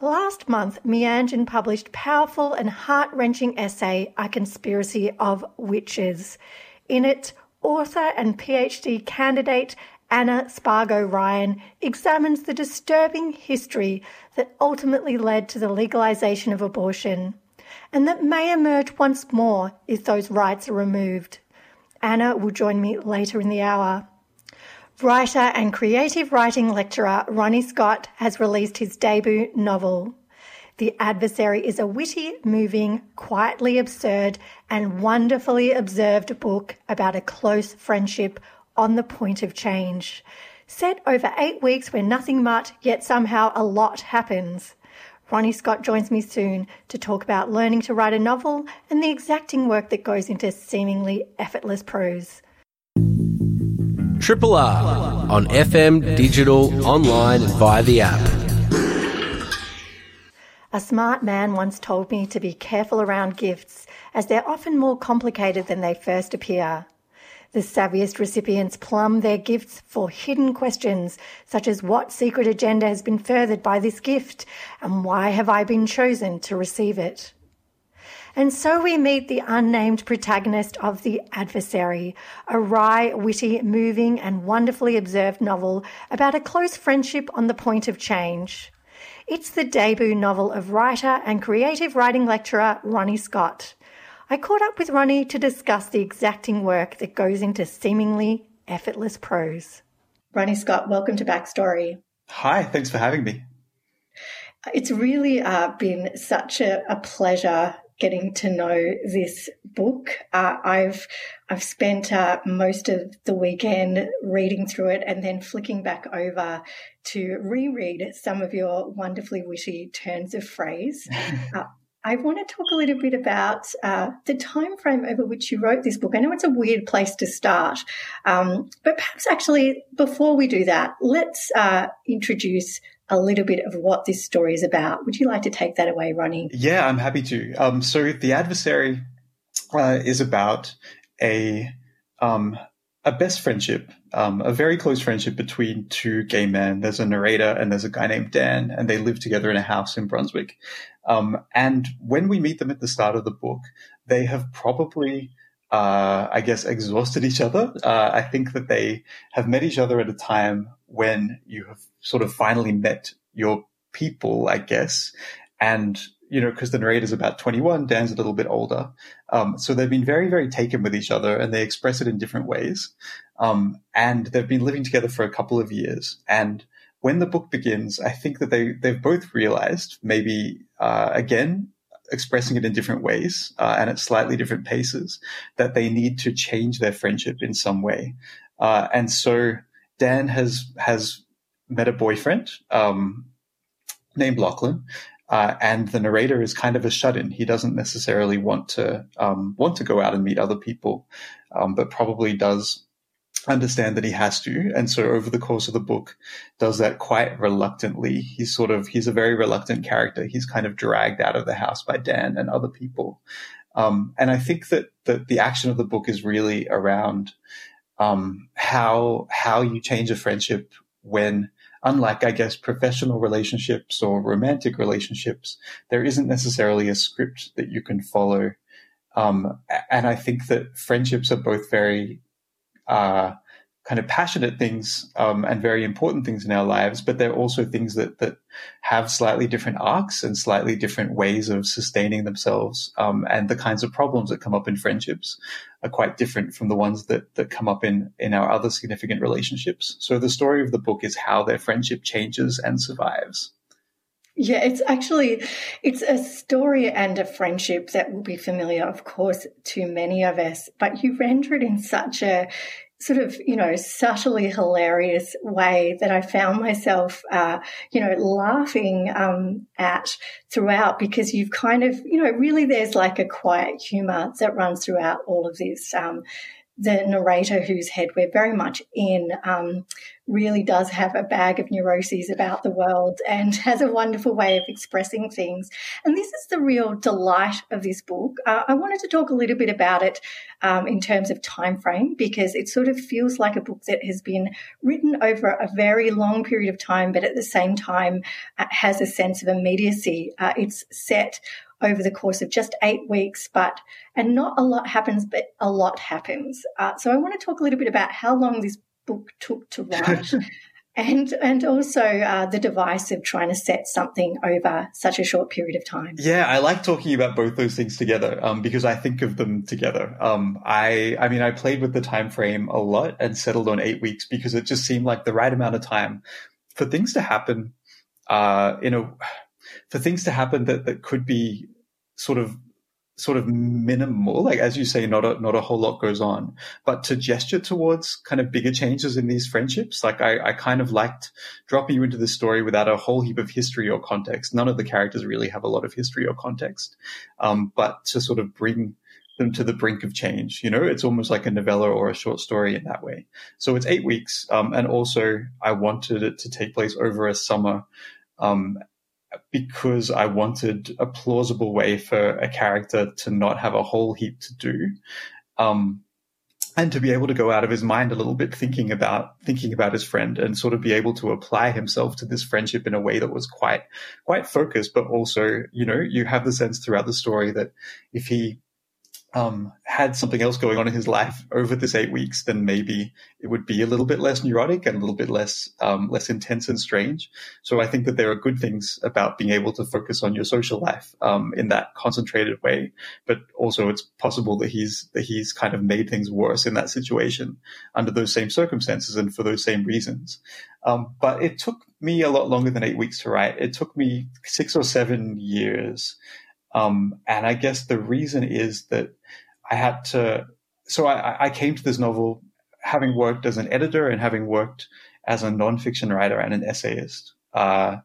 Last month, Meanjin published powerful and heart-wrenching essay, A Conspiracy of Witches. In it, author and PhD candidate Anna Spargo Ryan examines the disturbing history that ultimately led to the legalization of abortion and that may emerge once more if those rights are removed. Anna will join me later in the hour. Writer and creative writing lecturer Ronnie Scott has released his debut novel. The Adversary is a witty, moving, quietly absurd, and wonderfully observed book about a close friendship on the point of change. Set over eight weeks where nothing much, yet somehow a lot happens. Ronnie Scott joins me soon to talk about learning to write a novel and the exacting work that goes into seemingly effortless prose. Triple R on FM, digital, online, and via the app. A smart man once told me to be careful around gifts, as they're often more complicated than they first appear. The savviest recipients plumb their gifts for hidden questions, such as what secret agenda has been furthered by this gift, and why have I been chosen to receive it? And so we meet the unnamed protagonist of The Adversary, a wry, witty, moving, and wonderfully observed novel about a close friendship on the point of change. It's the debut novel of writer and creative writing lecturer Ronnie Scott. I caught up with Ronnie to discuss the exacting work that goes into seemingly effortless prose. Ronnie Scott, welcome to Backstory. Hi, thanks for having me. It's really uh, been such a, a pleasure getting to know this book. Uh, I've I've spent uh, most of the weekend reading through it and then flicking back over to reread some of your wonderfully witty turns of phrase. uh, I want to talk a little bit about uh, the time frame over which you wrote this book. I know it's a weird place to start, um, but perhaps actually before we do that, let's uh, introduce a little bit of what this story is about. Would you like to take that away, Ronnie? Yeah, I'm happy to. Um, so the adversary uh, is about a um, a best friendship, um, a very close friendship between two gay men. There's a narrator and there's a guy named Dan, and they live together in a house in Brunswick. Um, and when we meet them at the start of the book, they have probably uh, I guess, exhausted each other. Uh, I think that they have met each other at a time when you have sort of finally met your people, I guess. And, you know, because the narrator's about 21, Dan's a little bit older. Um, so they've been very, very taken with each other and they express it in different ways. Um, and they've been living together for a couple of years. And when the book begins, I think that they, they've both realized, maybe, uh, again, expressing it in different ways uh, and at slightly different paces, that they need to change their friendship in some way. Uh, and so Dan has has met a boyfriend um, named Lachlan, uh, and the narrator is kind of a shut-in. He doesn't necessarily want to um, want to go out and meet other people, um, but probably does understand that he has to. And so over the course of the book does that quite reluctantly. He's sort of, he's a very reluctant character. He's kind of dragged out of the house by Dan and other people. Um, and I think that, that the action of the book is really around, um, how, how you change a friendship when, unlike, I guess, professional relationships or romantic relationships, there isn't necessarily a script that you can follow. Um, and I think that friendships are both very uh, kind of passionate things um, and very important things in our lives, but they're also things that that have slightly different arcs and slightly different ways of sustaining themselves. Um, and the kinds of problems that come up in friendships are quite different from the ones that that come up in in our other significant relationships. So the story of the book is how their friendship changes and survives. Yeah, it's actually it's a story and a friendship that will be familiar, of course, to many of us. But you render it in such a sort of, you know, subtly hilarious way that I found myself, uh, you know, laughing um, at throughout because you've kind of, you know, really there's like a quiet humor that runs throughout all of this. Um, the narrator whose head we're very much in um, really does have a bag of neuroses about the world and has a wonderful way of expressing things. And this is the real delight of this book. Uh, I wanted to talk a little bit about it um, in terms of time frame because it sort of feels like a book that has been written over a very long period of time, but at the same time uh, has a sense of immediacy. Uh, it's set over the course of just eight weeks, but and not a lot happens, but a lot happens. Uh, so I want to talk a little bit about how long this book took to write. and and also uh, the device of trying to set something over such a short period of time. Yeah, I like talking about both those things together um, because I think of them together. Um, I I mean, I played with the time frame a lot and settled on eight weeks because it just seemed like the right amount of time for things to happen. Uh, in a for things to happen that, that could be sort of sort of minimal, like as you say, not a not a whole lot goes on, but to gesture towards kind of bigger changes in these friendships. Like I, I kind of liked dropping you into the story without a whole heap of history or context. None of the characters really have a lot of history or context, um, but to sort of bring them to the brink of change. You know, it's almost like a novella or a short story in that way. So it's eight weeks, um, and also I wanted it to take place over a summer. Um, because I wanted a plausible way for a character to not have a whole heap to do. Um, and to be able to go out of his mind a little bit thinking about thinking about his friend and sort of be able to apply himself to this friendship in a way that was quite quite focused but also you know you have the sense throughout the story that if he um, had something else going on in his life over this eight weeks, then maybe it would be a little bit less neurotic and a little bit less um, less intense and strange. So I think that there are good things about being able to focus on your social life um, in that concentrated way. But also, it's possible that he's that he's kind of made things worse in that situation under those same circumstances and for those same reasons. Um, but it took me a lot longer than eight weeks to write. It took me six or seven years. Um, and I guess the reason is that I had to, so I, I, came to this novel having worked as an editor and having worked as a nonfiction writer and an essayist. Uh,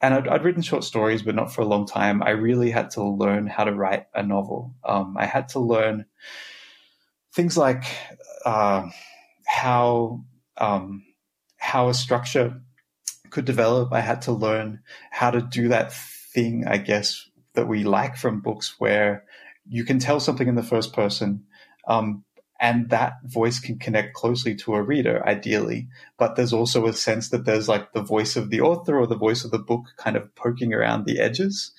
and I'd, I'd, written short stories, but not for a long time. I really had to learn how to write a novel. Um, I had to learn things like uh, how um, how a structure could develop. I had to learn how to do that thing, I guess, that we like from books where you can tell something in the first person um, and that voice can connect closely to a reader ideally. But there's also a sense that there's like the voice of the author or the voice of the book kind of poking around the edges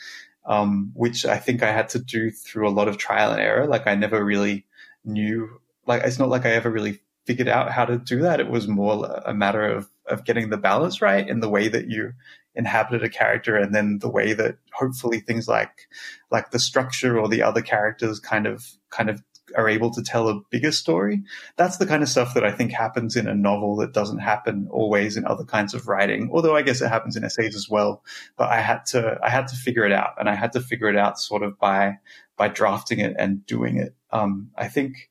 um, which i think i had to do through a lot of trial and error. Like i never really knew like it's not like i ever really figured out how to do that. It was more a matter of of getting the balance right in the way that you inhabited a character and then the way that hopefully things like like the structure or the other characters kind of kind of are able to tell a bigger story. That's the kind of stuff that I think happens in a novel that doesn't happen always in other kinds of writing. Although I guess it happens in essays as well. But I had to I had to figure it out, and I had to figure it out sort of by by drafting it and doing it. Um, I think.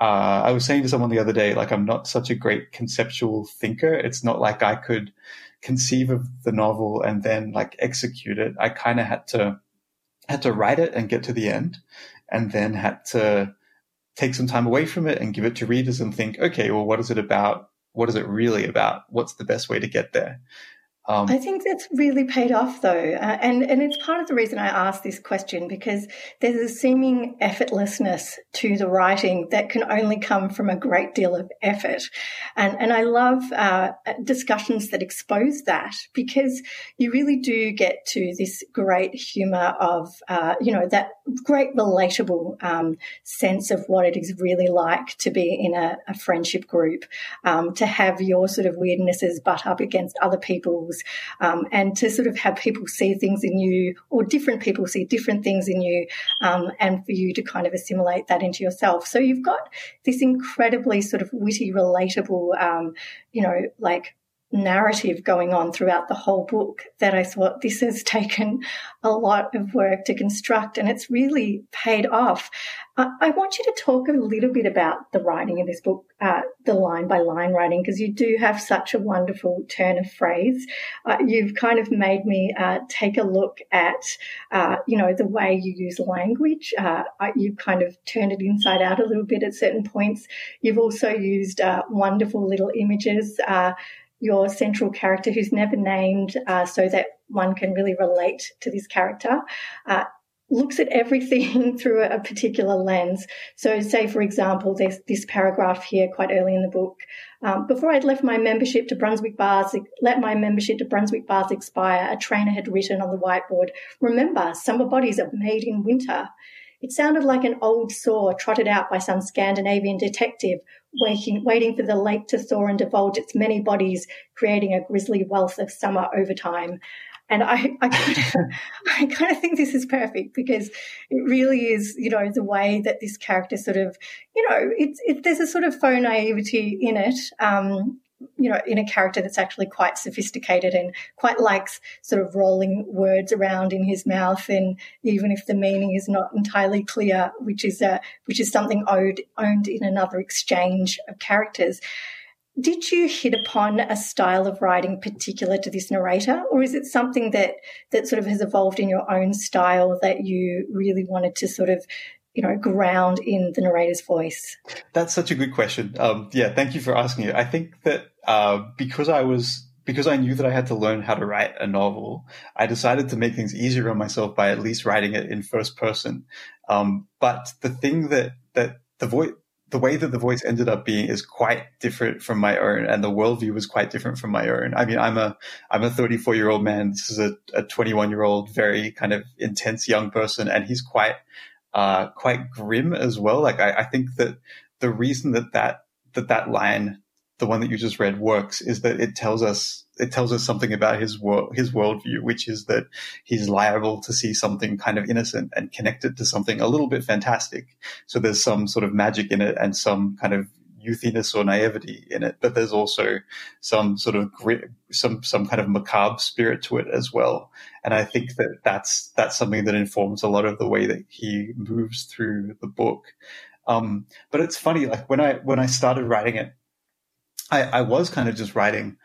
Uh, I was saying to someone the other day, like I'm not such a great conceptual thinker. It's not like I could conceive of the novel and then like execute it. I kind of had to had to write it and get to the end, and then had to take some time away from it and give it to readers and think, okay, well, what is it about? What is it really about? What's the best way to get there? Um, I think that's really paid off, though, uh, and and it's part of the reason I asked this question because there's a seeming effortlessness to the writing that can only come from a great deal of effort, and and I love uh, discussions that expose that because you really do get to this great humour of uh, you know that great relatable um, sense of what it is really like to be in a, a friendship group, um, to have your sort of weirdnesses butt up against other people's um, and to sort of have people see things in you or different people see different things in you um, and for you to kind of assimilate that into yourself. So you've got this incredibly sort of witty, relatable, um, you know, like narrative going on throughout the whole book that I thought this has taken a lot of work to construct and it's really paid off. I want you to talk a little bit about the writing in this book, uh, the line by line writing, because you do have such a wonderful turn of phrase. Uh, you've kind of made me uh, take a look at, uh, you know, the way you use language. Uh, you've kind of turned it inside out a little bit at certain points. You've also used uh, wonderful little images. your central character, who's never named, so that one can really relate to this character looks at everything through a particular lens. So, say, for example, there's this paragraph here quite early in the book. Um, before I'd left my membership to Brunswick Baths, let my membership to Brunswick Baths expire, a trainer had written on the whiteboard, Remember, summer bodies are made in winter. It sounded like an old saw trotted out by some Scandinavian detective, waiting, waiting for the lake to thaw and divulge its many bodies, creating a grisly wealth of summer overtime. And I, I, kind of, I kind of think this is perfect because it really is, you know, the way that this character sort of, you know, it's, it, there's a sort of faux naivety in it. Um, you know, in a character that's actually quite sophisticated and quite likes sort of rolling words around in his mouth, and even if the meaning is not entirely clear, which is a, which is something owed, owned in another exchange of characters. Did you hit upon a style of writing particular to this narrator, or is it something that that sort of has evolved in your own style that you really wanted to sort of you know ground in the narrator's voice? That's such a good question. Um, yeah, thank you for asking it. I think that uh, because I was because I knew that I had to learn how to write a novel, I decided to make things easier on myself by at least writing it in first person. Um, but the thing that that the voice the way that the voice ended up being is quite different from my own and the worldview was quite different from my own. I mean, I'm a, I'm a 34 year old man. This is a, a 21 year old, very kind of intense young person and he's quite, uh, quite grim as well. Like I, I think that the reason that that, that that line, the one that you just read works is that it tells us it tells us something about his world, his worldview, which is that he's liable to see something kind of innocent and connect it to something a little bit fantastic. So there's some sort of magic in it and some kind of youthiness or naivety in it, but there's also some sort of grit, some some kind of macabre spirit to it as well. And I think that that's that's something that informs a lot of the way that he moves through the book. Um, but it's funny, like when I when I started writing it, I, I, was kind of just writing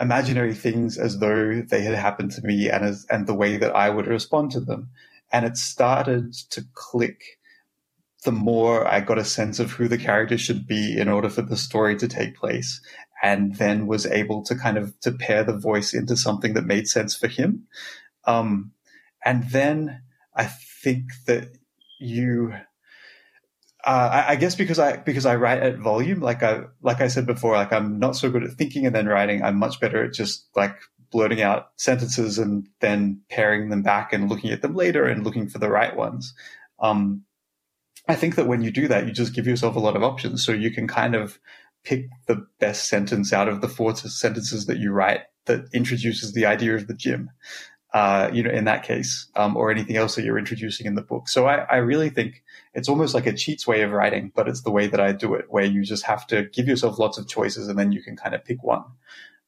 imaginary things as though they had happened to me and as, and the way that I would respond to them. And it started to click the more I got a sense of who the character should be in order for the story to take place and then was able to kind of to pare the voice into something that made sense for him. Um, and then I think that you uh, I, I, guess because I because I write at volume, like I like I said before, like I'm not so good at thinking and then writing. I'm much better at just like blurting out sentences and then paring them back and looking at them later and looking for the right ones. Um, I think that when you do that, you just give yourself a lot of options, so you can kind of pick the best sentence out of the four sentences that you write that introduces the idea of the gym uh, you know, in that case, um, or anything else that you're introducing in the book. So I, I, really think it's almost like a cheats way of writing, but it's the way that I do it, where you just have to give yourself lots of choices and then you can kind of pick one.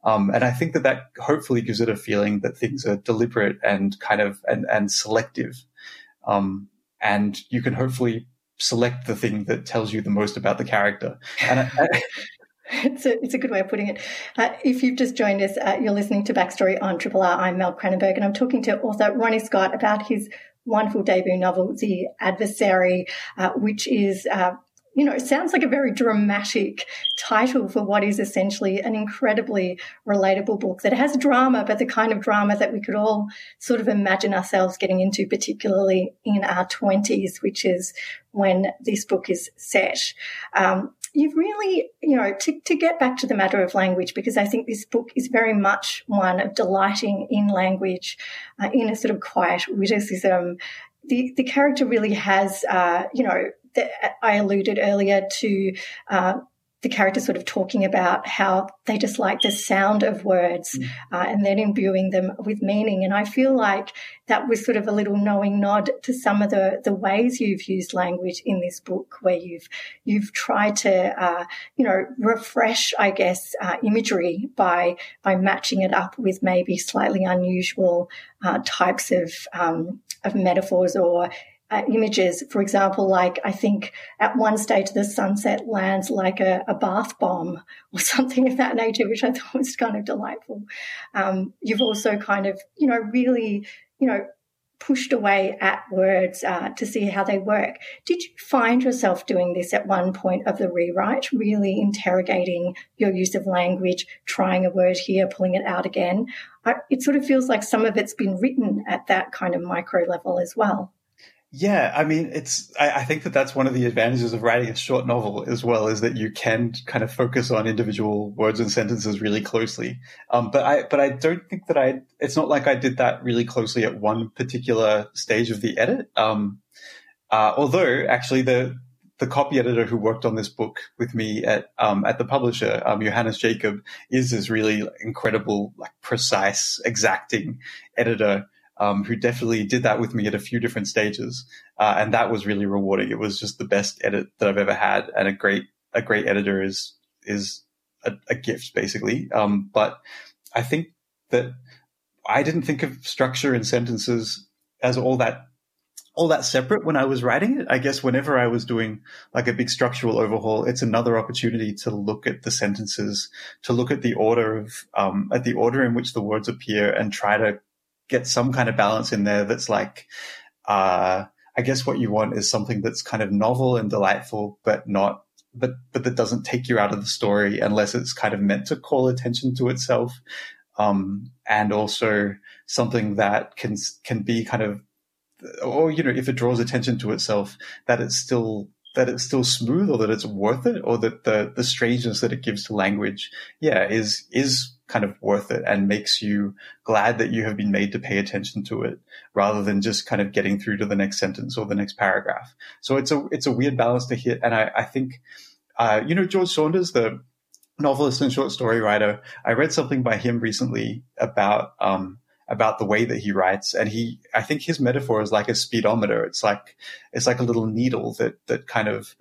Um, and I think that that hopefully gives it a feeling that things are deliberate and kind of and, and selective. Um, and you can hopefully select the thing that tells you the most about the character. And I, It's a, it's a good way of putting it. Uh, if you've just joined us, uh, you're listening to Backstory on Triple R. I'm Mel Cranenburgh, and I'm talking to author Ronnie Scott about his wonderful debut novel, The Adversary, uh, which is uh, you know, it sounds like a very dramatic title for what is essentially an incredibly relatable book that has drama, but the kind of drama that we could all sort of imagine ourselves getting into, particularly in our 20s, which is when this book is set. Um, you've really, you know, to, to get back to the matter of language, because I think this book is very much one of delighting in language, uh, in a sort of quiet witticism. The, the character really has, uh, you know, the, I alluded earlier to uh, the characters sort of talking about how they just like the sound of words mm. uh, and then imbuing them with meaning. And I feel like that was sort of a little knowing nod to some of the, the ways you've used language in this book, where you've you've tried to uh, you know refresh, I guess, uh, imagery by by matching it up with maybe slightly unusual uh, types of um, of metaphors or uh, images. For example, like I think at one stage the sunset lands like a, a, bath bomb or something of that nature, which I thought was kind of delightful. Um, you've also kind of, you know, really, you know, pushed away at words uh, to see how they work. Did you find yourself doing this at one point of the rewrite, really interrogating your use of language, trying a word here, pulling it out again? I, it sort of feels like some of it's been written at that kind of micro level as well. Yeah, I mean, it's. I, I, think that that's one of the advantages of writing a short novel as well, is that you can kind of focus on individual words and sentences really closely. Um, but I, but I don't think that I. It's not like I did that really closely at one particular stage of the edit. Um, uh, although actually the the copy editor who worked on this book with me at um, at the publisher, um, Johannes Jacob, is this really incredible, like precise, exacting editor um, who definitely did that with me at a few different stages, uh, and that was really rewarding. It was just the best edit that I've ever had, and a great a great editor is is a, a gift basically. Um, but I think that I didn't think of structure and sentences as all that all that separate when I was writing it. I guess whenever I was doing like a big structural overhaul, it's another opportunity to look at the sentences, to look at the order of, um, at the order in which the words appear and try to get some kind of balance in there that's like, uh, I guess what you want is something that's kind of novel and delightful, but not, but, but that doesn't take you out of the story unless it's kind of meant to call attention to itself. Um, and also something that can, can be kind of, or, you know, if it draws attention to itself, that it's still that it's still smooth or that it's worth it or that the the strangeness that it gives to language yeah is is kind of worth it and makes you glad that you have been made to pay attention to it rather than just kind of getting through to the next sentence or the next paragraph. So it's a, it's a weird balance to hit. And I, I think, uh, you know, George Saunders, the novelist and short story writer, I read something by him recently about, um, about the way that he writes. And he, I think his metaphor is like a speedometer. It's like, it's like a little needle that, that kind of,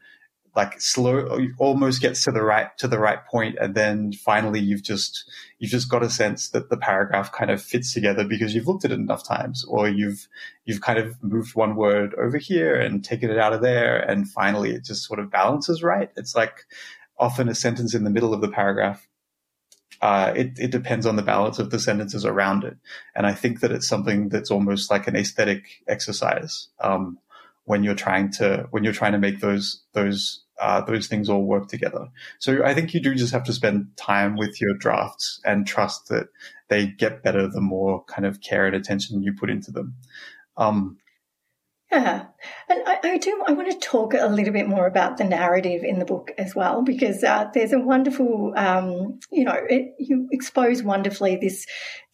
like slow almost gets to the right to the right point and then finally you've just you've just got a sense that the paragraph kind of fits together because you've looked at it enough times or you've you've kind of moved one word over here and taken it out of there and finally it just sort of balances right. It's like often a sentence in the middle of the paragraph uh, it, it depends on the balance of the sentences around it. And i think that it's something that's almost like an aesthetic exercise um, when you're trying to when you're trying to make those those uh, those things all work together. So I think you do just have to spend time with your drafts and trust that they get better the more kind of care and attention you put into them. Um, yeah, and I, I, do. I want to talk a little bit more about the narrative in the book as well, because uh, there's a wonderful, um, you know, it, you expose wonderfully this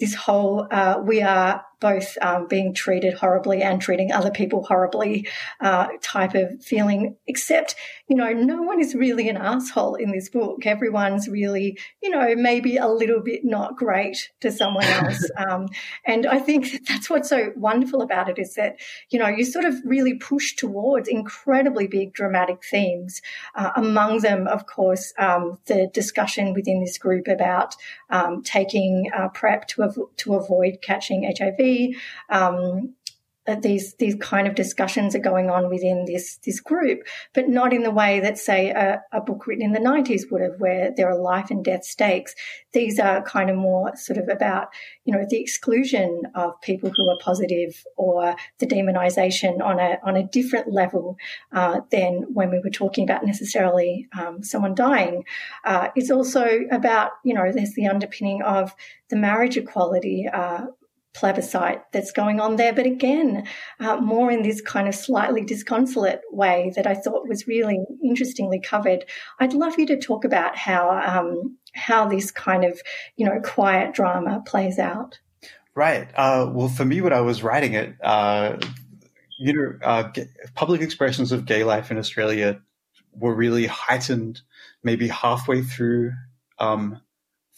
this whole uh, we are both um, being treated horribly and treating other people horribly uh, type of feeling. Except, you know, no one is really an asshole in this book. Everyone's really, you know, maybe a little bit not great to someone else. um, and I think that's what's so wonderful about it is that, you know, you sort of really push towards incredibly big dramatic themes. Uh, among them, of course, um, the discussion within this group about um, taking uh, PrEP to, av- to avoid catching HIV. Um, these these kind of discussions are going on within this this group, but not in the way that say a, a, book written in the nineties would have, where there are life and death stakes. These are kind of more sort of about you know the exclusion of people who are positive or the demonization on a on a different level uh, than when we were talking about necessarily um, someone dying. Uh, it's also about you know there's the underpinning of the marriage equality. Uh, plebiscite that's going on there. But again, uh, more in this kind of slightly disconsolate way that I thought was really interestingly covered. I'd love you to talk about how um, how this kind of you know quiet drama plays out. Right. Uh, well, for me, when I was writing it, uh, you know, uh, public expressions of gay life in Australia were really heightened, maybe halfway through um,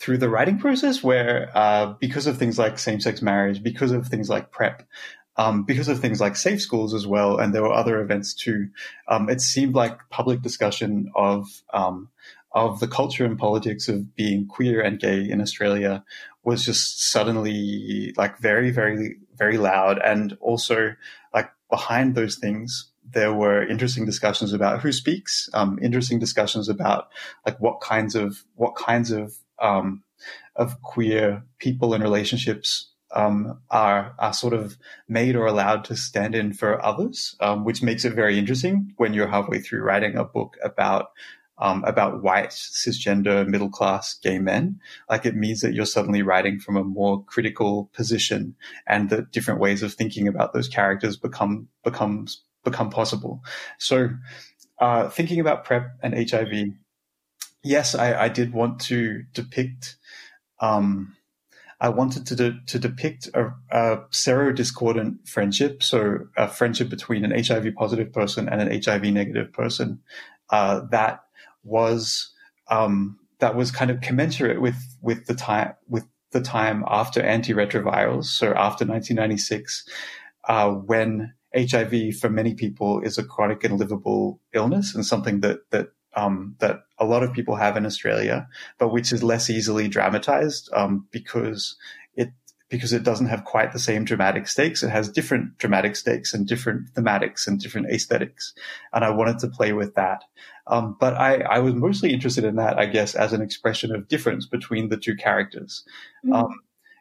through the writing process where uh, because of things like same-sex marriage, because of things like PrEP, um, because of things like safe schools as well, and there were other events too, um, it seemed like public discussion of um, of the culture and politics of being queer and gay in Australia was just suddenly like very, very, very loud, and also like behind those things, there were interesting discussions about who speaks, um, interesting discussions about like what kinds of what kinds of um, of queer people and relationships um, are are sort of made or allowed to stand in for others, um, which makes it very interesting when you're halfway through writing a book about um, about white cisgender middle class gay men. Like it means that you're suddenly writing from a more critical position, and that different ways of thinking about those characters become becomes become possible. So, uh, thinking about PrEP and HIV, yes, I, I did want to depict. Um, I wanted to de- to depict a, a serodiscordant friendship, so a friendship between an HIV positive person and an HIV negative person uh, that was um, that was kind of commensurate with with the time with the time after antiretrovirals, so after 1996, uh, when HIV for many people is a chronic and livable illness and something that that um, that a lot of people have in Australia, but which is less easily dramatized um, because it because it doesn't have quite the same dramatic stakes. It has different dramatic stakes and different thematics and different aesthetics, and I wanted to play with that. Um, but I, I was mostly interested in that, I guess, as an expression of difference between the two characters. Mm.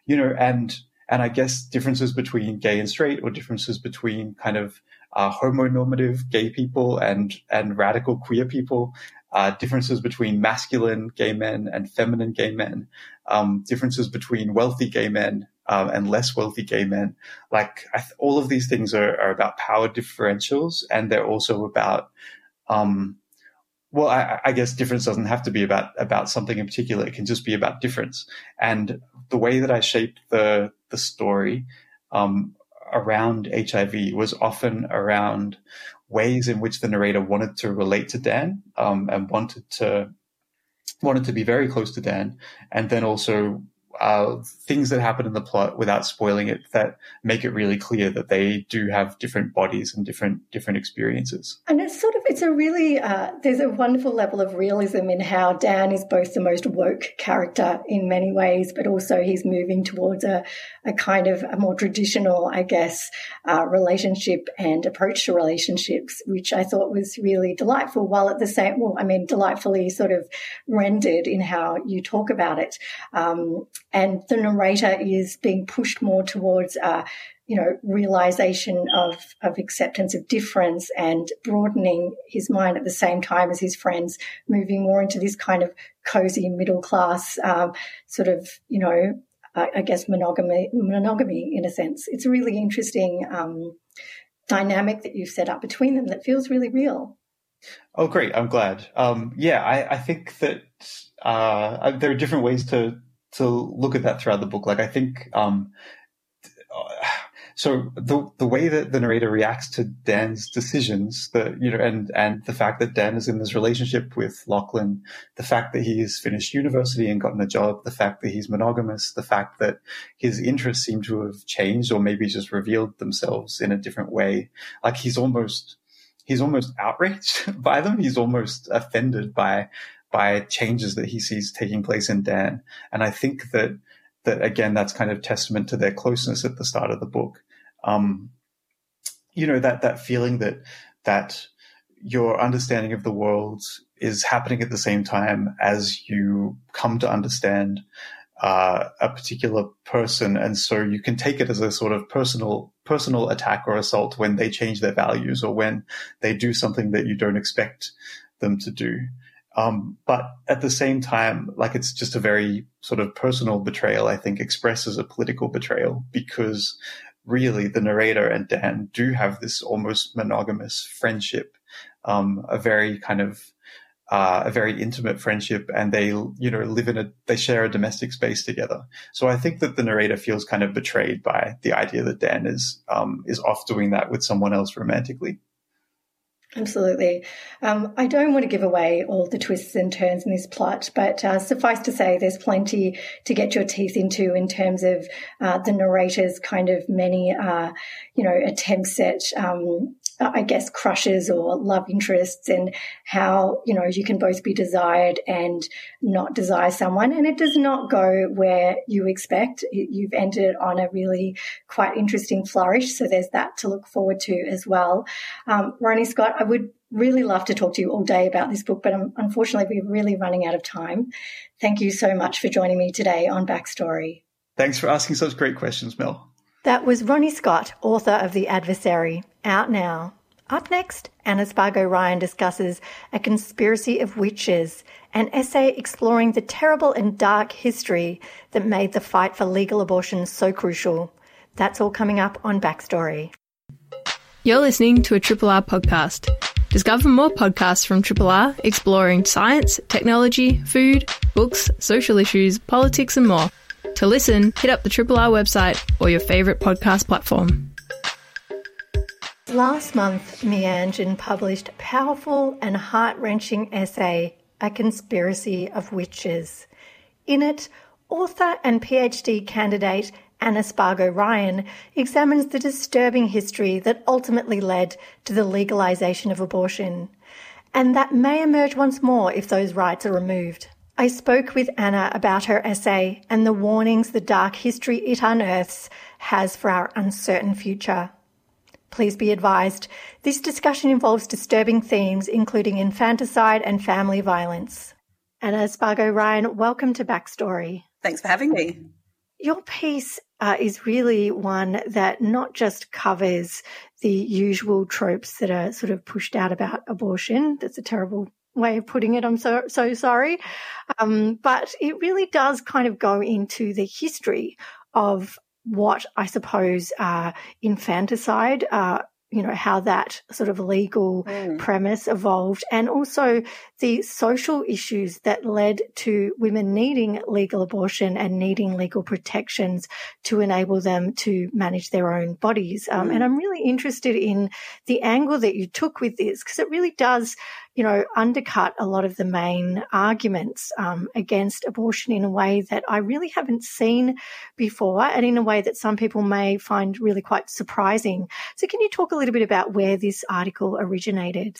you know, and and I guess differences between gay and straight, or differences between kind of uh, homonormative gay people and and radical queer people, uh, differences between masculine gay men and feminine gay men, um, differences between wealthy gay men um, and less wealthy gay men. Like th- all of these things are, are, about power differentials, and they're also about. Um, well, I, I, guess difference doesn't have to be about about something in particular. It can just be about difference. And the way that I shaped the the story um, around HIV was often around ways in which the narrator wanted to relate to Dan um, and wanted to wanted to be very close to Dan, and then also uh, things that happen in the plot without spoiling it that make it really clear that they do have different bodies and different different experiences. And it's sort of it's a really uh, there's a wonderful level of realism in how Dan is both the most woke character in many ways, but also he's moving towards a, a kind of a more traditional, I guess, uh, relationship and approach to relationships, which I thought was really delightful. While at the same, well, I mean, delightfully sort of rendered in how you talk about it. Um, and the narrator is being pushed more towards uh, you know realization of of acceptance of difference and broadening his mind at the same time as his friends moving more into this kind of cozy middle class um, sort of you know I guess monogamy monogamy in a sense. It's a really interesting um, dynamic that you've set up between them that feels really real. Oh great. I'm glad. Um, yeah I, I think that uh, there are different ways to to look at that throughout the book. Like I think, um, so the the way that the narrator reacts to Dan's decisions, the you know, and and the fact that Dan is in this relationship with Lachlan, the fact that he has finished university and gotten a job, the fact that he's monogamous, the fact that his interests seem to have changed or maybe just revealed themselves in a different way. Like he's almost he's almost outraged by them. He's almost offended by by changes that he sees taking place in Dan. And I think that that again, that's kind of testament to their closeness at the start of the book. Um, you know that that feeling that that your understanding of the world is happening at the same time as you come to understand uh, a particular person, and so you can take it as a sort of personal personal attack or assault when they change their values or when they do something that you don't expect them to do. Um, but at the same time, like it's just a very sort of personal betrayal, I think expresses a political betrayal because really the narrator and Dan do have this almost monogamous friendship, um, a very kind of, uh, a very intimate friendship and they, you know, live in a, they share a domestic space together. So I think that the narrator feels kind of betrayed by the idea that Dan is, um, is off doing that with someone else romantically. Absolutely. Um, I don't want to give away all the twists and turns in this plot, but uh, suffice to say, there's plenty to get your teeth into in terms of uh, the narrator's kind of many, uh, you know, attempts at um, I guess, crushes or love interests and how, you know, you can both be desired and not desire someone. And it does not go where you expect. You've entered on a really quite interesting flourish. So there's that to look forward to as well. Um, Ronnie Scott, I would really love to talk to you all day about this book, but unfortunately, we're really running out of time. Thank you so much for joining me today on Backstory. Thanks for asking such great questions, Mel. That was Ronnie Scott, author of The Adversary, out now. Up next, Anna Spargo Ryan discusses A Conspiracy of Witches, an essay exploring the terrible and dark history that made the fight for legal abortion so crucial. That's all coming up on Backstory. You're listening to a Triple R podcast. Discover more podcasts from Triple R exploring science, technology, food, books, social issues, politics, and more. To listen, hit up the Triple R website or your favourite podcast platform. Last month, Meanjin published a powerful and heart wrenching essay, A Conspiracy of Witches. In it, author and PhD candidate Anna Spargo Ryan examines the disturbing history that ultimately led to the legalisation of abortion. And that may emerge once more if those rights are removed. I spoke with Anna about her essay and the warnings the dark history it unearths has for our uncertain future. Please be advised, this discussion involves disturbing themes including infanticide and family violence. Anna Spargo Ryan, welcome to Backstory. Thanks for having me. Your piece uh, is really one that not just covers the usual tropes that are sort of pushed out about abortion. That's a terrible way of putting it. I'm so so sorry, um, but it really does kind of go into the history of what I suppose uh, infanticide uh, you know, how that sort of legal mm. premise evolved and also the social issues that led to women needing legal abortion and needing legal protections to enable them to manage their own bodies. Um, mm. And I'm really interested in the angle that you took with this because it really does you know, undercut a lot of the main arguments um, against abortion in a way that I really haven't seen before, and in a way that some people may find really quite surprising. So, can you talk a little bit about where this article originated?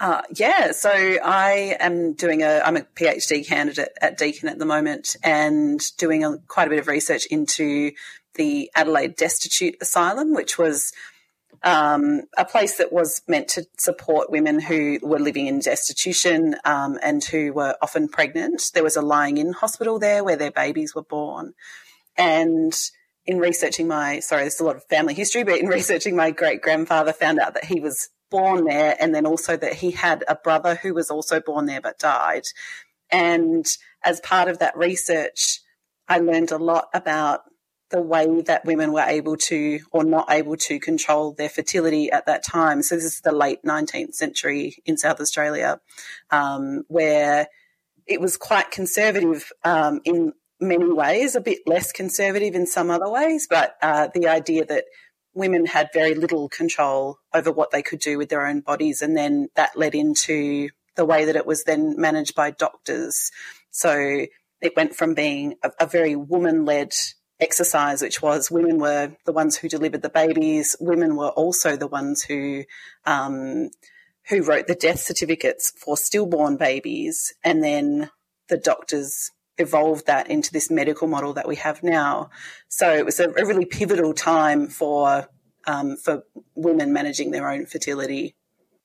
Uh, yeah, so I am doing a, I'm a PhD candidate at Deakin at the moment and doing a, quite a bit of research into the Adelaide Destitute Asylum, which was um, a place that was meant to support women who were living in destitution um, and who were often pregnant. There was a lying in hospital there where their babies were born. And in researching my, sorry, there's a lot of family history, but in researching my great grandfather, found out that he was born there and then also that he had a brother who was also born there but died. And as part of that research, I learned a lot about the way that women were able to or not able to control their fertility at that time. So this is the late 19th century in South Australia, um, where it was quite conservative um, in many ways, a bit less conservative in some other ways, but uh, the idea that women had very little control over what they could do with their own bodies, and then that led into the way that it was then managed by doctors. So it went from being a, a very woman led exercise, which was women were the ones who delivered the babies. Women were also the ones who um, who wrote the death certificates for stillborn babies, and then the doctors evolved that into this medical model that we have now. So it was a, a really pivotal time for um, for women managing their own fertility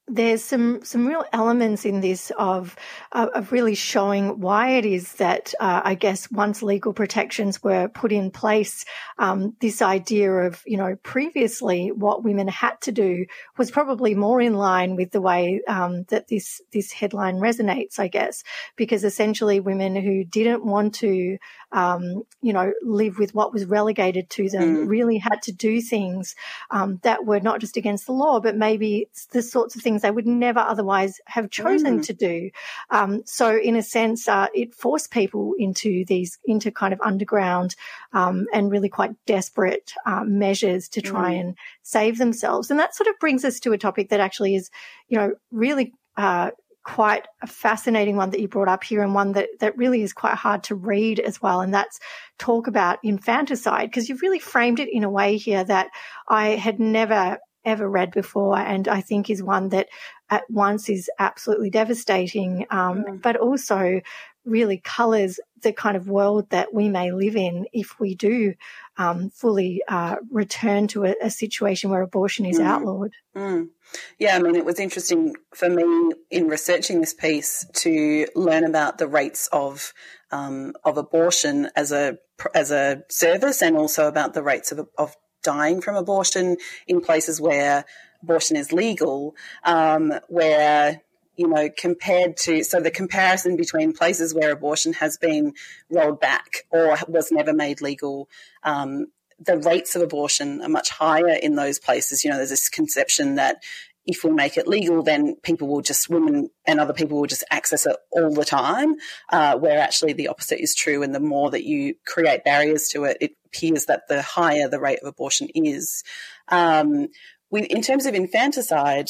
there's some some real elements in this of uh, of really showing why it is that uh, I guess once legal protections were put in place, um, this idea of you know previously what women had to do was probably more in line with the way um, that this this headline resonates, I guess, because essentially women who didn't want to um, you know live with what was relegated to them mm. really had to do things um, that were not just against the law, but maybe the sorts of things things they would never otherwise have chosen mm. to do. Um, so, in a sense, uh, it forced people into these into kind of underground um, and really quite desperate uh, measures to try mm. and save themselves. And that sort of brings us to a topic that actually is, you know, really. Uh, quite a fascinating one that you brought up here and one that, that really is quite hard to read as well. And that's talk about infanticide because you've really framed it in a way here that I had never ever read before, and I think is one that at once is absolutely devastating, um, mm. but also really colours the kind of world that we may live in if we do um, fully uh, return to a, a, situation where abortion is mm. outlawed. Mm. Yeah, I mean, it was interesting for me in researching this piece to learn about the rates of um, of abortion as a as a service, and also about the rates of, of dying from abortion in places where abortion is legal, um, where you know, compared to, so the comparison between places where abortion has been rolled back or was never made legal, um, the rates of abortion are much higher in those places. You know, there's this conception that if we make it legal, then people will just, women and other people will just access it all the time, uh, where actually the opposite is true. And the more that you create barriers to it, it appears that the higher the rate of abortion is. Um, we, in terms of infanticide,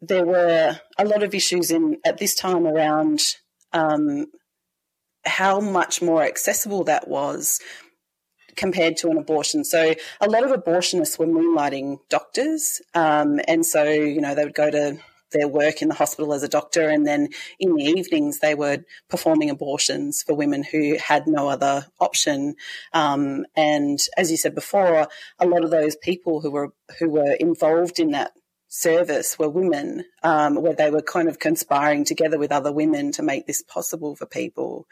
there were a lot of issues in at this time around um, how much more accessible that was compared to an abortion. So a lot of abortionists were moonlighting doctors, um, and so you know they would go to their work in the hospital as a doctor, and then in the evenings they were performing abortions for women who had no other option. Um, and as you said before, a lot of those people who were who were involved in that service were women, um, where they were kind of conspiring together with other women to make this possible for people.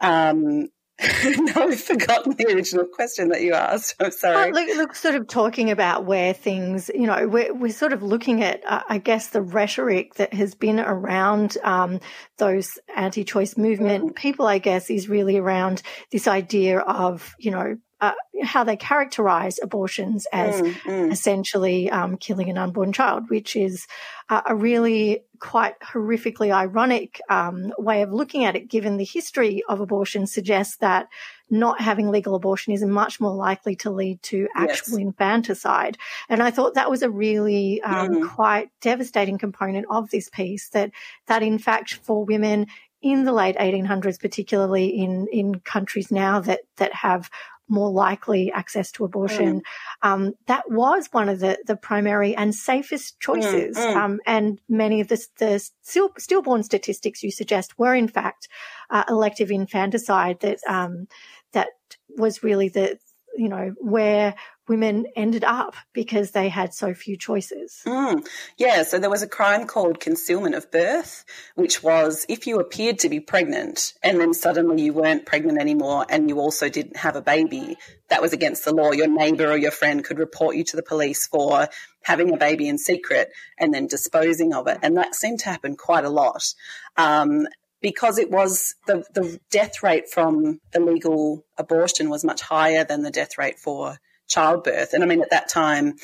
Um, no, I've forgotten the original question that you asked. I'm sorry. Look, look, sort of talking about where things, you know, we're, we're sort of looking at, uh, I guess, the rhetoric that has been around um, those anti-choice movement mm. people. I guess is really around this idea of, you know, uh, how they characterize abortions as mm, mm. essentially um, killing an unborn child, which is uh, a really quite horrifically ironic um, way of looking at it, given the history of abortion suggests that not having legal abortion is much more likely to lead to actual yes. infanticide. And I thought that was a really um, mm. quite devastating component of this piece that that in fact for women in the late 1800s, particularly in, in countries now that, that have more likely access to abortion. Mm. Um, that was one of the, the primary and safest choices. Mm, mm. Um, and many of the, the still, stillborn statistics you suggest were in fact uh, elective infanticide that, um, that was really the, you know, where women ended up because they had so few choices. Mm. Yeah, so there was a crime called concealment of birth, which was if you appeared to be pregnant and then suddenly you weren't pregnant anymore and you also didn't have a baby, that was against the law. Your neighbour or your friend could report you to the police for having a baby in secret and then disposing of it. And that seemed to happen quite a lot. Um, because it was the, the death rate from illegal abortion was much higher than the death rate for childbirth. And I mean, at that time,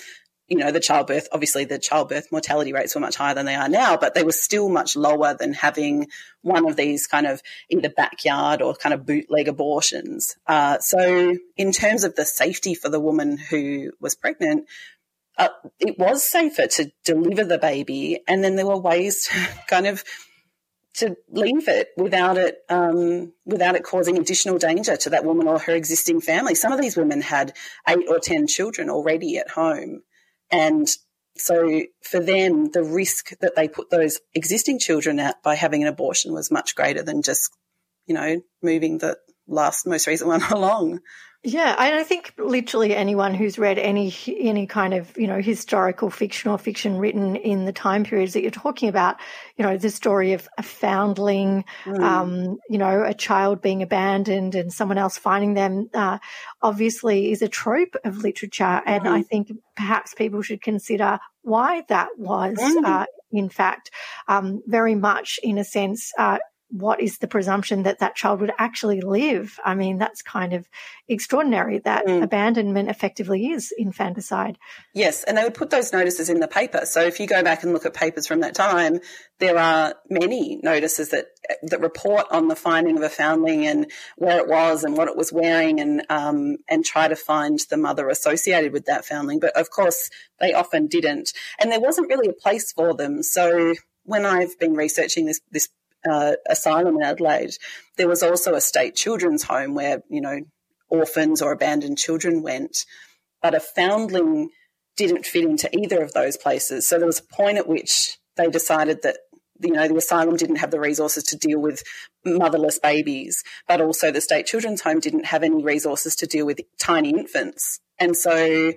you know, the childbirth, obviously the childbirth mortality rates were much higher than they are now, but they were still much lower than having one of these kind of either backyard or kind of bootleg abortions. Uh, so in terms of the safety for the woman who was pregnant, uh, it was safer to deliver the baby. And then there were ways to kind of to leave it without it um, without it causing additional danger to that woman or her existing family. Some of these women had eight or ten children already at home, and so for them, the risk that they put those existing children at by having an abortion was much greater than just you know moving the last most recent one along. Yeah, I think literally anyone who's read any any kind of you know historical fiction or fiction written in the time periods that you're talking about, you know, the story of a foundling, mm. um, you know, a child being abandoned and someone else finding them, uh, obviously is a trope of literature, and mm. I think perhaps people should consider why that was. Mm. Uh, in fact, um, very much in a sense, uh, what is the presumption that that child would actually live? I mean, that's kind of extraordinary that mm. abandonment effectively is infanticide. Yes, and they would put those notices in the paper. So if you go back and look at papers from that time, there are many notices that that report on the finding of a foundling and where it was and what it was wearing and um, and try to find the mother associated with that foundling. But of course, they often didn't, and there wasn't really a place for them. So when I've been researching this this uh, asylum in Adelaide, there was also a state children's home where, you know, orphans or abandoned children went. But a foundling didn't fit into either of those places. So there was a point at which they decided that you know the asylum didn't have the resources to deal with motherless babies, but also the state children's home didn't have any resources to deal with tiny infants, and so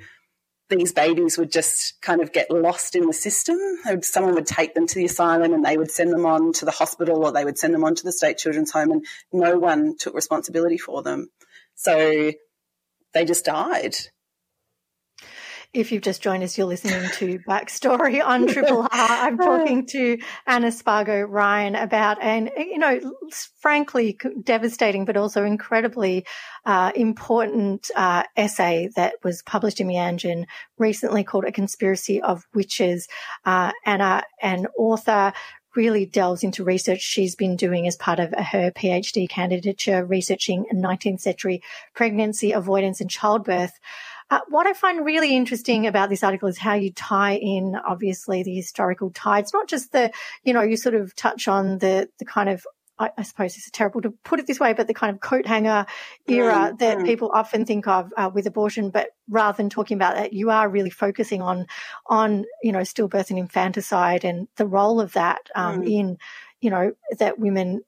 these babies would just kind of get lost in the system. Someone would take them to the asylum and they would send them on to the hospital or they would send them on to the state children's home and no one took responsibility for them. So they just died. If you've just joined us, you're listening to Backstory on Triple R. I'm talking to Anna Spargo Ryan about an, you know, frankly devastating, but also incredibly uh, important uh, essay that was published in Meanjin recently called A Conspiracy of Witches. Uh, Anna, an author, really delves into research she's been doing as part of her PhD candidature, researching 19th century pregnancy avoidance and childbirth. Uh, what I find really interesting about this article is how you tie in, obviously, the historical tie. It's not just the, you know, you sort of touch on the, the kind of I, I, suppose it's terrible to put it this way, but the kind of coat hanger era mm, that mm. people often think of uh, with abortion, but rather than talking about that, you are really focusing on, on, you know, stillbirth and infanticide and the role of that, um, mm. in, you know, that women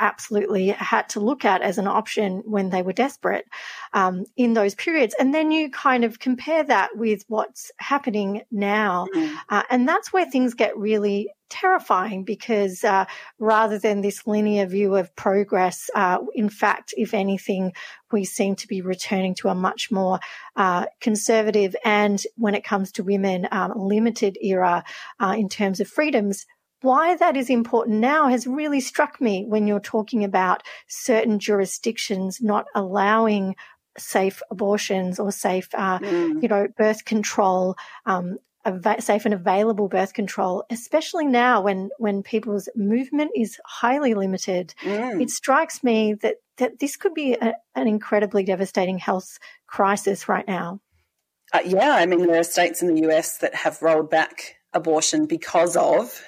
absolutely had to look at as an option when they were desperate um, in those periods. And then you kind of compare that with what's happening now. Mm-hmm. Uh, and that's where things get really terrifying because uh, rather than this linear view of progress, uh, in fact, if anything, we seem to be returning to a much more uh, conservative and, when it comes to women, um, limited era uh, in terms of freedoms why that is important now has really struck me when you're talking about certain jurisdictions not allowing safe abortions or safe, uh, mm. you know, birth control, um, av- safe and available birth control, especially now when, when people's movement is highly limited. Mm. It strikes me that, that this could be a, an incredibly devastating health crisis right now. Uh, yeah, I mean, there are states in the US that have rolled back abortion because of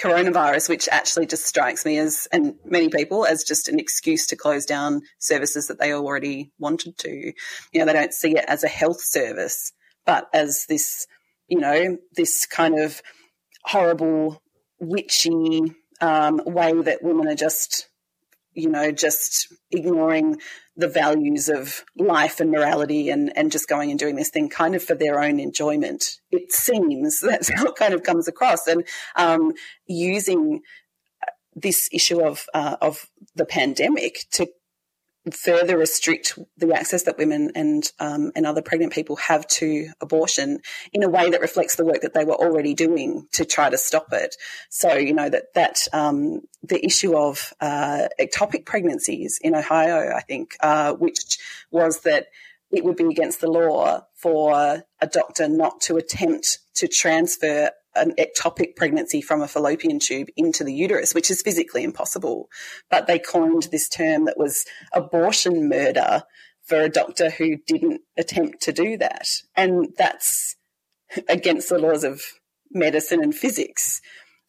coronavirus, which actually just strikes me as, and many people, as just an excuse to close down services that they already wanted to. You know, they don't see it as a health service, but as this, you know, this kind of horrible, witchy um, way that women are just you know, just ignoring the values of life and morality and, and just going and doing this thing kind of for their own enjoyment. It seems that's how it kind of comes across. And um, using this issue of uh, of the pandemic to further restrict the access that women and um, and other pregnant people have to abortion in a way that reflects the work that they were already doing to try to stop it. So you know that that um, the issue of uh, ectopic pregnancies in Ohio, I think, uh, which was that it would be against the law for a doctor not to attempt to transfer an ectopic pregnancy from a fallopian tube into the uterus, which is physically impossible. But they coined this term that was abortion murder for a doctor who didn't attempt to do that. And that's against the laws of medicine and physics.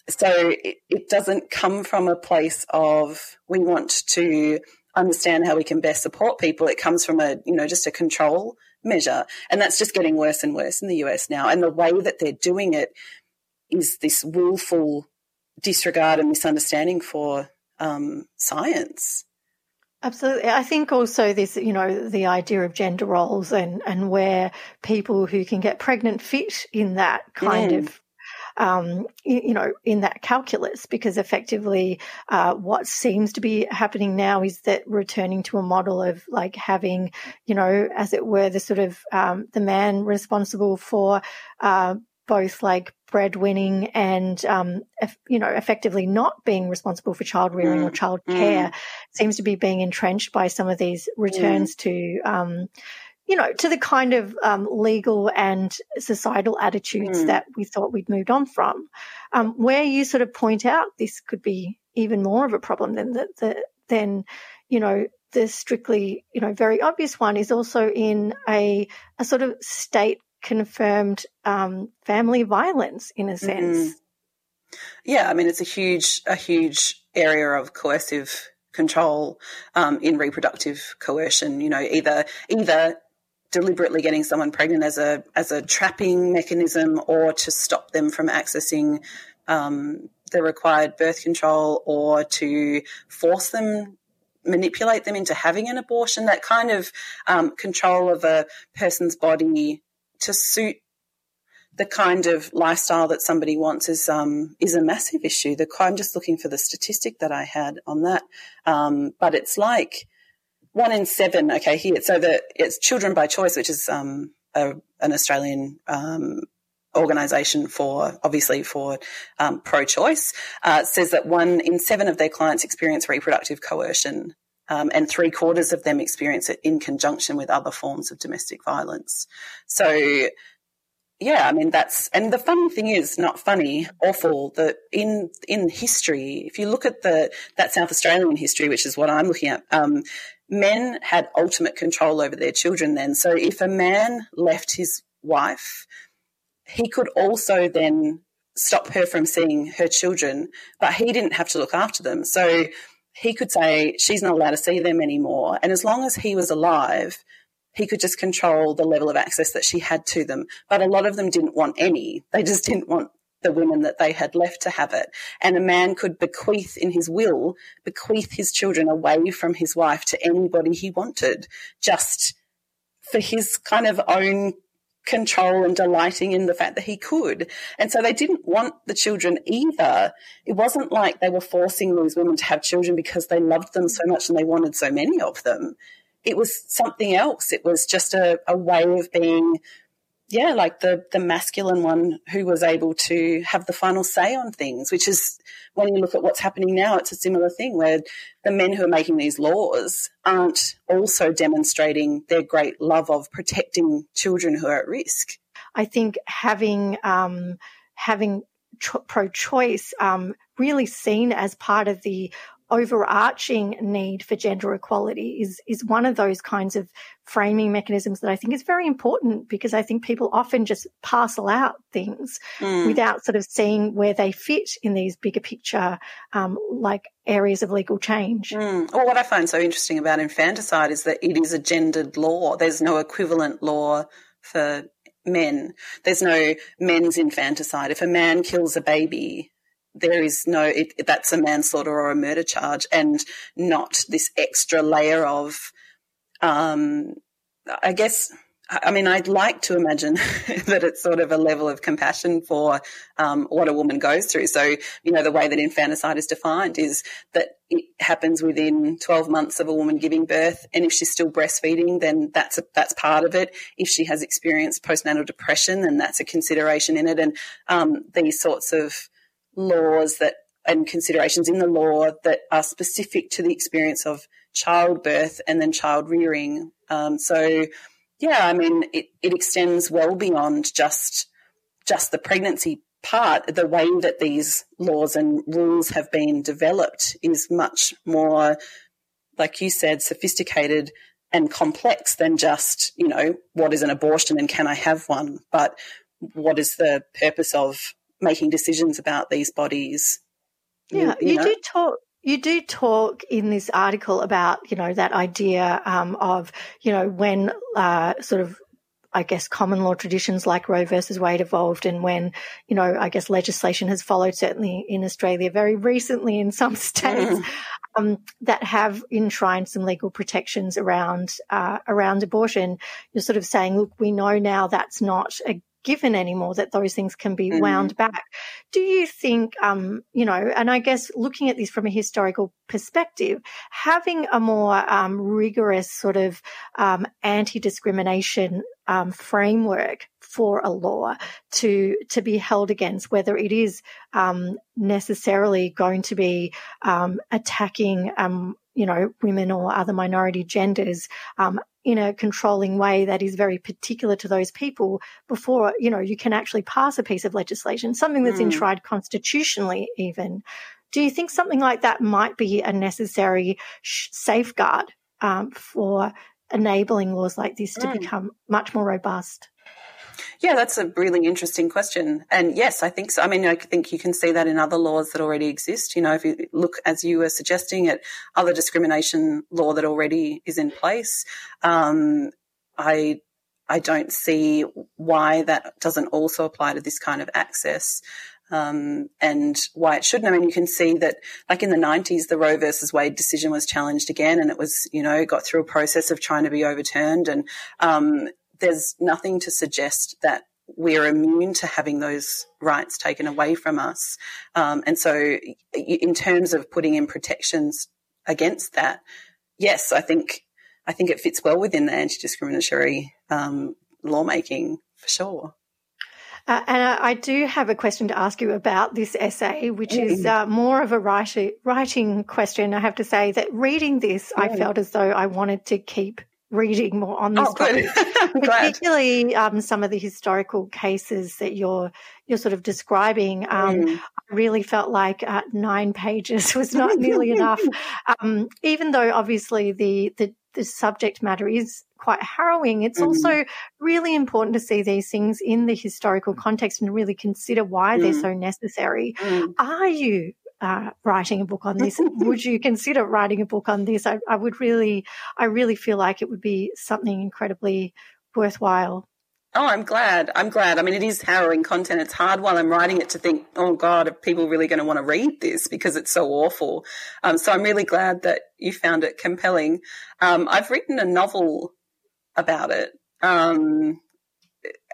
So it, it doesn't come from a place of we want to understand how we can best support people. It comes from a, you know, just a control measure. And that's just getting worse and worse in the US now. And the way that they're doing it is this willful disregard and misunderstanding for um, science. Absolutely. I think also this, you know, the idea of gender roles and, and where people who can get pregnant fit in that kind mm. of um, you know, in that calculus, because effectively, uh, what seems to be happening now is that returning to a model of like having, you know, as it were, the sort of um, the man responsible for uh, both like breadwinning and, um, you know, effectively not being responsible for child rearing mm. or child care mm. seems to be being entrenched by some of these returns mm. to, um, you know, to the kind of um, legal and societal attitudes mm. that we thought we'd moved on from. Um, where you sort of point out this could be even more of a problem than the, the than you know the strictly you know very obvious one is also in a a sort of state confirmed um, family violence in a sense. Mm-hmm. Yeah, I mean it's a huge a huge area of coercive control um, in reproductive coercion. You know, either either deliberately getting someone pregnant as a as a trapping mechanism or to stop them from accessing um, the required birth control or to force them manipulate them into having an abortion that kind of um, control of a person's body to suit the kind of lifestyle that somebody wants is um, is a massive issue. The I'm just looking for the statistic that I had on that, um, but it's like one in seven. Okay, here. So the it's Children by Choice, which is um, a, an Australian um, organisation for obviously for um, pro-choice, uh, says that one in seven of their clients experience reproductive coercion. Um, and three quarters of them experience it in conjunction with other forms of domestic violence. So yeah, I mean that's and the funny thing is not funny, awful that in in history, if you look at the that South Australian history, which is what I'm looking at, um, men had ultimate control over their children then. So if a man left his wife, he could also then stop her from seeing her children, but he didn't have to look after them. So he could say she's not allowed to see them anymore. And as long as he was alive, he could just control the level of access that she had to them. But a lot of them didn't want any. They just didn't want the women that they had left to have it. And a man could bequeath in his will, bequeath his children away from his wife to anybody he wanted, just for his kind of own control and delighting in the fact that he could. And so they didn't want the children either. It wasn't like they were forcing these women to have children because they loved them so much and they wanted so many of them it was something else. It was just a, a way of being, yeah, like the, the masculine one who was able to have the final say on things, which is when you look at what's happening now, it's a similar thing where the men who are making these laws aren't also demonstrating their great love of protecting children who are at risk. I think having, um, having pro-choice um, really seen as part of the overarching need for gender equality is is one of those kinds of framing mechanisms that I think is very important because I think people often just parcel out things mm. without sort of seeing where they fit in these bigger picture um, like areas of legal change. Mm. Well, what I find so interesting about infanticide is that it is a gendered law. There's no equivalent law for men. There's no men's infanticide. If a man kills a baby, there is no it, that's a manslaughter or a murder charge and not this extra layer of um, i guess I mean, I'd like to imagine that it's sort of a level of compassion for um, what a woman goes through. So, you know, the way that infanticide is defined is that it happens within 12 months of a woman giving birth. And if she's still breastfeeding, then that's, a, that's part of it. If she has experienced postnatal depression, then that's a consideration in it. And um, these sorts of laws that and considerations in the law that are specific to the experience of childbirth and then child rearing. Um, so, yeah, I mean, it, it extends well beyond just just the pregnancy part. The way that these laws and rules have been developed is much more, like you said, sophisticated and complex than just you know what is an abortion and can I have one, but what is the purpose of making decisions about these bodies. Yeah, you, you, you do talk. You do talk in this article about, you know, that idea um, of, you know, when uh, sort of I guess common law traditions like Roe versus Wade evolved and when, you know, I guess legislation has followed certainly in Australia very recently in some states mm. um, that have enshrined some legal protections around, uh, around abortion. You're sort of saying, look, we know now that's not a given anymore that those things can be mm. wound back. Do you think, um, you know, and I guess looking at this from a historical perspective, having a more um, rigorous sort of um, anti-discrimination um, framework for a law to to be held against, whether it is um, necessarily going to be um, attacking you know, women or other minority genders um, in a controlling way that is very particular to those people before, you know, you can actually pass a piece of legislation, something that's mm. enshrined constitutionally even. Do you think something like that might be a necessary sh- safeguard um, for enabling laws like this to mm. become much more robust? Yeah, that's a really interesting question. And yes, I think so. I mean, I think you can see that in other laws that already exist. You know, if you look, as you were suggesting, at other discrimination law that already is in place, um, I I don't see why that doesn't also apply to this kind of access. Um, and why it shouldn't. I mean, you can see that, like in the 90s, the Roe versus Wade decision was challenged again, and it was, you know, got through a process of trying to be overturned. And um, there's nothing to suggest that we're immune to having those rights taken away from us. Um, and so, in terms of putting in protections against that, yes, I think I think it fits well within the anti-discriminatory um, lawmaking for sure. Uh, and I, I, do have a question to ask you about this essay, which mm. is uh, more of a writer, writing question. I have to say that reading this, mm. I felt as though I wanted to keep reading more on this oh, topic, particularly um, some of the historical cases that you're you're sort of describing. Um, mm. I really felt like uh, nine pages was not nearly enough, um, even though obviously the, the the subject matter is quite harrowing. It's mm. also really important to see these things in the historical context and really consider why mm. they're so necessary. Mm. Are you uh, writing a book on this. would you consider writing a book on this? I, I would really, I really feel like it would be something incredibly worthwhile. Oh, I'm glad. I'm glad. I mean, it is harrowing content. It's hard while I'm writing it to think, oh God, are people really going to want to read this because it's so awful? Um, so I'm really glad that you found it compelling. Um, I've written a novel about it. Um,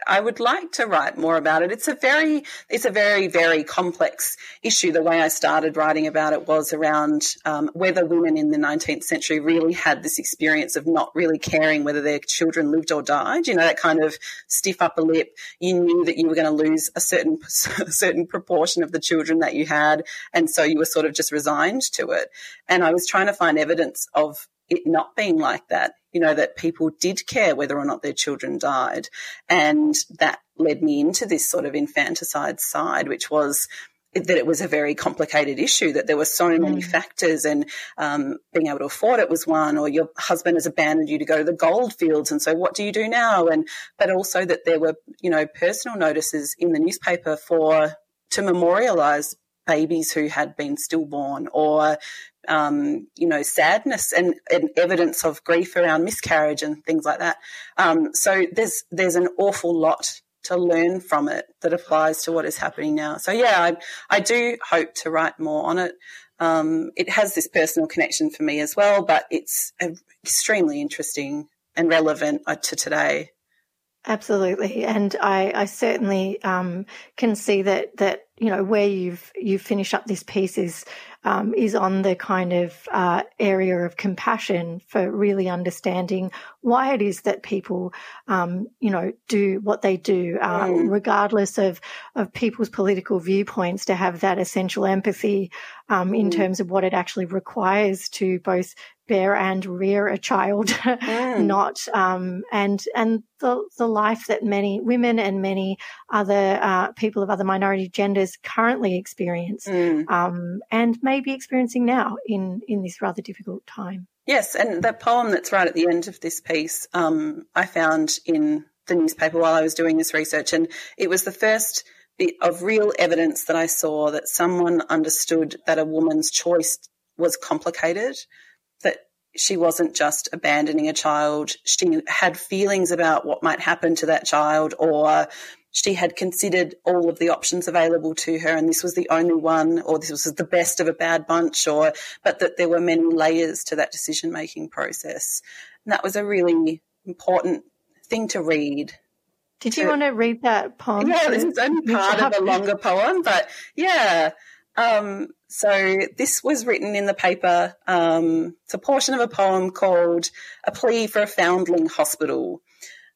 I would like to write more about it. It's a very, it's a very, very complex issue. The way I started writing about it was around um, whether women in the 19th century really had this experience of not really caring whether their children lived or died. You know, that kind of stiff upper lip. You knew that you were going to lose a certain, a certain proportion of the children that you had. And so you were sort of just resigned to it. And I was trying to find evidence of it not being like that, you know, that people did care whether or not their children died. And that led me into this sort of infanticide side, which was that it was a very complicated issue, that there were so many mm. factors and um, being able to afford it was one, or your husband has abandoned you to go to the gold fields. And so what do you do now? And, but also that there were, you know, personal notices in the newspaper for, to memorialize babies who had been stillborn or um, you know, sadness and, and, evidence of grief around miscarriage and things like that. Um, so there's there's an awful lot to learn from it that applies to what is happening now. So yeah, I, I do hope to write more on it. Um, it has this personal connection for me as well, but it's extremely interesting and relevant uh, to today. Absolutely, and I, I certainly um, can see that that you know where you've you finish up this piece is um, is on the kind of uh, area of compassion for really understanding why it is that people, um, you know, do what they do, uh, mm. regardless of of people's political viewpoints. To have that essential empathy um, in mm. terms of what it actually requires to both bear and rear a child, mm. not um, and and the the life that many women and many other uh, people of other minority genders currently experience, mm. um, and may be experiencing now in in this rather difficult time. Yes, and that poem that's right at the end of this piece, um, I found in the newspaper while I was doing this research, and it was the first bit of real evidence that I saw that someone understood that a woman's choice was complicated, she wasn't just abandoning a child, she had feelings about what might happen to that child or she had considered all of the options available to her and this was the only one or this was the best of a bad bunch or but that there were many layers to that decision making process. And that was a really important thing to read. Did you want to read that poem? Yeah this is only part of a longer poem but yeah um, so this was written in the paper um, it's a portion of a poem called a plea for a foundling hospital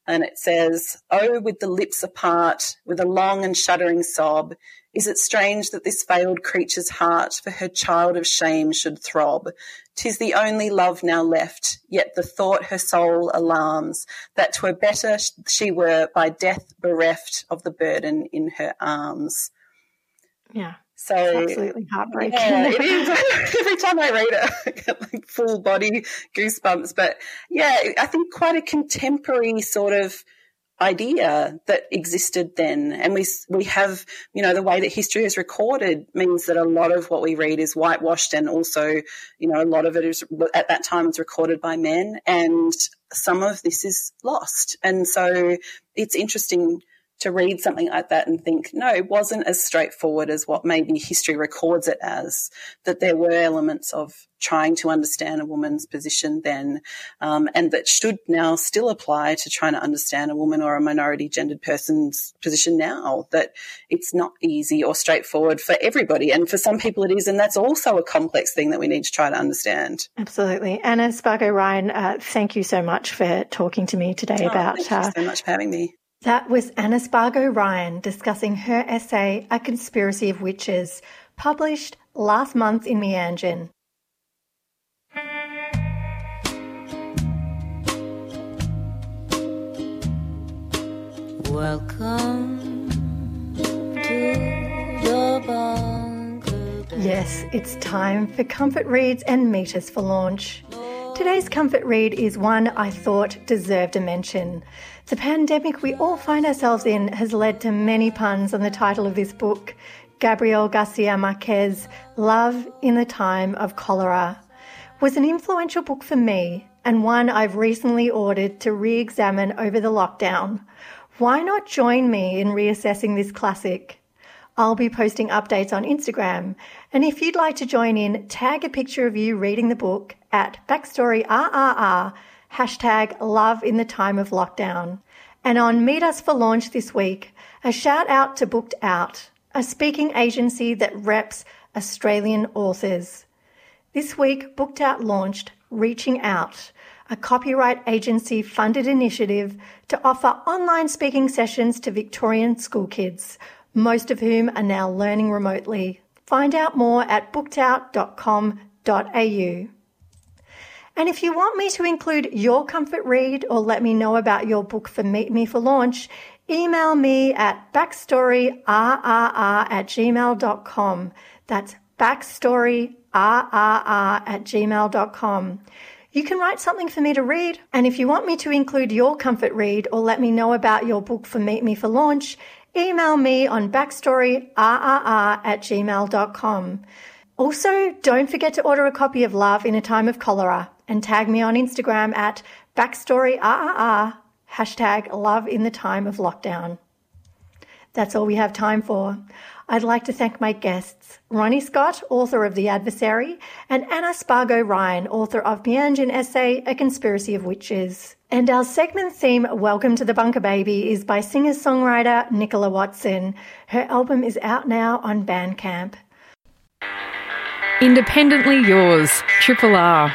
and it says, Oh, with the lips apart, with a long and shuddering sob, is it strange that this failed creature's heart for her child of shame should throb? Tis the only love now left, yet the thought her soul alarms, that twere better she were by death bereft of the burden in her arms. Yeah. So absolutely heartbreaking. Yeah, it is. Every time I read it, I get like full body goosebumps. But yeah, I think quite a contemporary sort of idea that existed then. And we, we have, you know, the way that history is recorded means that a lot of what we read is whitewashed and also, you know, a lot of it is at that time was recorded by men and some of this is lost. And so it's interesting to read something like that and think, no, it wasn't as straightforward as what maybe history records it as, that there were elements of trying to understand a woman's position then, um, and that should now still apply to trying to understand a woman or a minority gendered person's position now, that it's not easy or straightforward for everybody. And for some people it is, and that's also a complex thing that we need to try to understand. Absolutely. Anna Spargo Ryan, uh, thank you so much for talking to me today oh, about. Thank you uh, so much for having me. That was Anna Spargo Ryan discussing her essay, A Conspiracy of Witches, published last month in Meanjin. Welcome to the bunker. Yes, it's time for Comfort Reads and Meters for launch. Today's comfort read is one I thought deserved a mention. The pandemic we all find ourselves in has led to many puns on the title of this book, Gabriel Garcia Marquez, Love in the Time of Cholera, was an influential book for me and one I've recently ordered to re-examine over the lockdown. Why not join me in reassessing this classic? I'll be posting updates on Instagram. And if you'd like to join in, tag a picture of you reading the book at backstoryRRR, hashtag love in the time of lockdown. And on Meet Us for Launch this week, a shout out to Booked Out, a speaking agency that reps Australian authors. This week, Booked Out launched Reaching Out, a copyright agency funded initiative to offer online speaking sessions to Victorian school kids most of whom are now learning remotely. Find out more at bookedout.com.au. And if you want me to include your comfort read or let me know about your book for Meet Me for Launch, email me at backstoryrrr at gmail.com. That's backstoryrrr at gmail.com. You can write something for me to read, and if you want me to include your comfort read or let me know about your book for Meet Me for Launch, email me on backstoryrrr at gmail.com. Also, don't forget to order a copy of Love in a Time of Cholera and tag me on Instagram at backstoryrrr, ah, ah, ah, hashtag love in the time of lockdown. That's all we have time for. I'd like to thank my guests, Ronnie Scott, author of The Adversary, and Anna Spargo Ryan, author of Meanjin essay, A Conspiracy of Witches. And our segment theme, Welcome to the Bunker Baby, is by singer-songwriter Nicola Watson. Her album is out now on Bandcamp. Independently yours, Triple R.